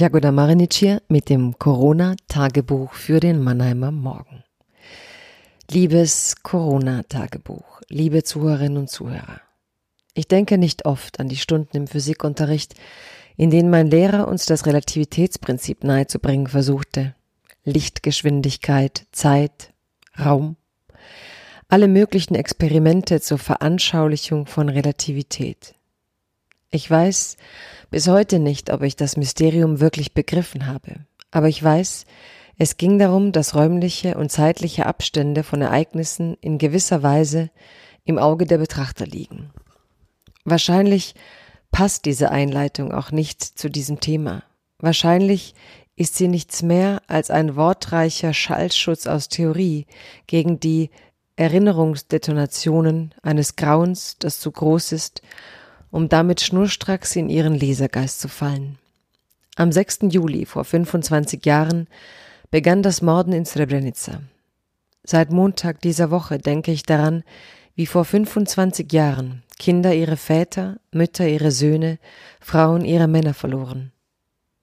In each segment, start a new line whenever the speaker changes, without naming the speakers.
Jagoda Marinic hier mit dem Corona-Tagebuch für den Mannheimer Morgen. Liebes Corona-Tagebuch, liebe Zuhörerinnen und Zuhörer. Ich denke nicht oft an die Stunden im Physikunterricht, in denen mein Lehrer uns das Relativitätsprinzip nahezubringen versuchte. Lichtgeschwindigkeit, Zeit, Raum. Alle möglichen Experimente zur Veranschaulichung von Relativität. Ich weiß bis heute nicht, ob ich das Mysterium wirklich begriffen habe, aber ich weiß, es ging darum, dass räumliche und zeitliche Abstände von Ereignissen in gewisser Weise im Auge der Betrachter liegen. Wahrscheinlich passt diese Einleitung auch nicht zu diesem Thema. Wahrscheinlich ist sie nichts mehr als ein wortreicher Schallschutz aus Theorie gegen die Erinnerungsdetonationen eines Grauens, das zu groß ist um damit schnurstracks in ihren Lesergeist zu fallen. Am 6. Juli vor 25 Jahren begann das Morden in Srebrenica. Seit Montag dieser Woche denke ich daran, wie vor 25 Jahren Kinder ihre Väter, Mütter ihre Söhne, Frauen ihre Männer verloren.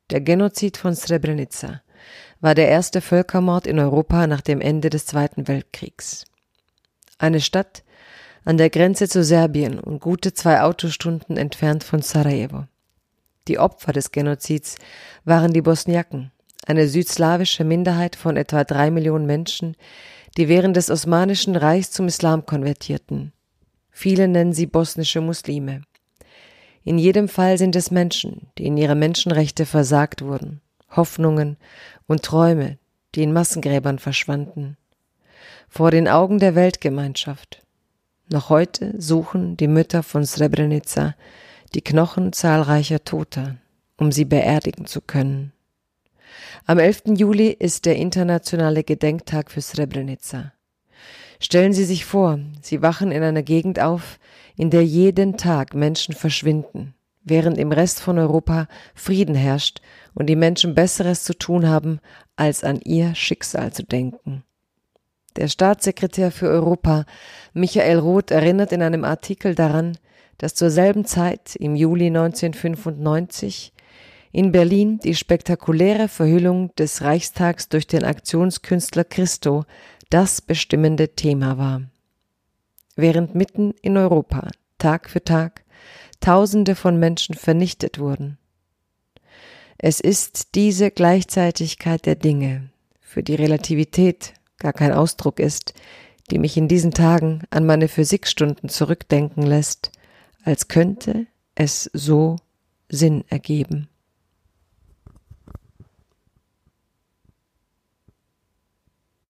Der Genozid von Srebrenica war der erste Völkermord in Europa nach dem Ende des Zweiten Weltkriegs. Eine Stadt, an der Grenze zu Serbien und gute zwei Autostunden entfernt von Sarajevo. Die Opfer des Genozids waren die Bosniaken, eine südslawische Minderheit von etwa drei Millionen Menschen, die während des Osmanischen Reichs zum Islam konvertierten. Viele nennen sie bosnische Muslime. In jedem Fall sind es Menschen, denen ihre Menschenrechte versagt wurden, Hoffnungen und Träume, die in Massengräbern verschwanden. Vor den Augen der Weltgemeinschaft, noch heute suchen die Mütter von Srebrenica die Knochen zahlreicher Toter, um sie beerdigen zu können. Am 11. Juli ist der internationale Gedenktag für Srebrenica. Stellen Sie sich vor, Sie wachen in einer Gegend auf, in der jeden Tag Menschen verschwinden, während im Rest von Europa Frieden herrscht und die Menschen Besseres zu tun haben, als an ihr Schicksal zu denken. Der Staatssekretär für Europa, Michael Roth, erinnert in einem Artikel daran, dass zur selben Zeit, im Juli 1995, in Berlin die spektakuläre Verhüllung des Reichstags durch den Aktionskünstler Christo das bestimmende Thema war. Während mitten in Europa Tag für Tag Tausende von Menschen vernichtet wurden. Es ist diese Gleichzeitigkeit der Dinge, für die Relativität gar kein Ausdruck ist, die mich in diesen Tagen an meine Physikstunden zurückdenken lässt, als könnte es so Sinn ergeben.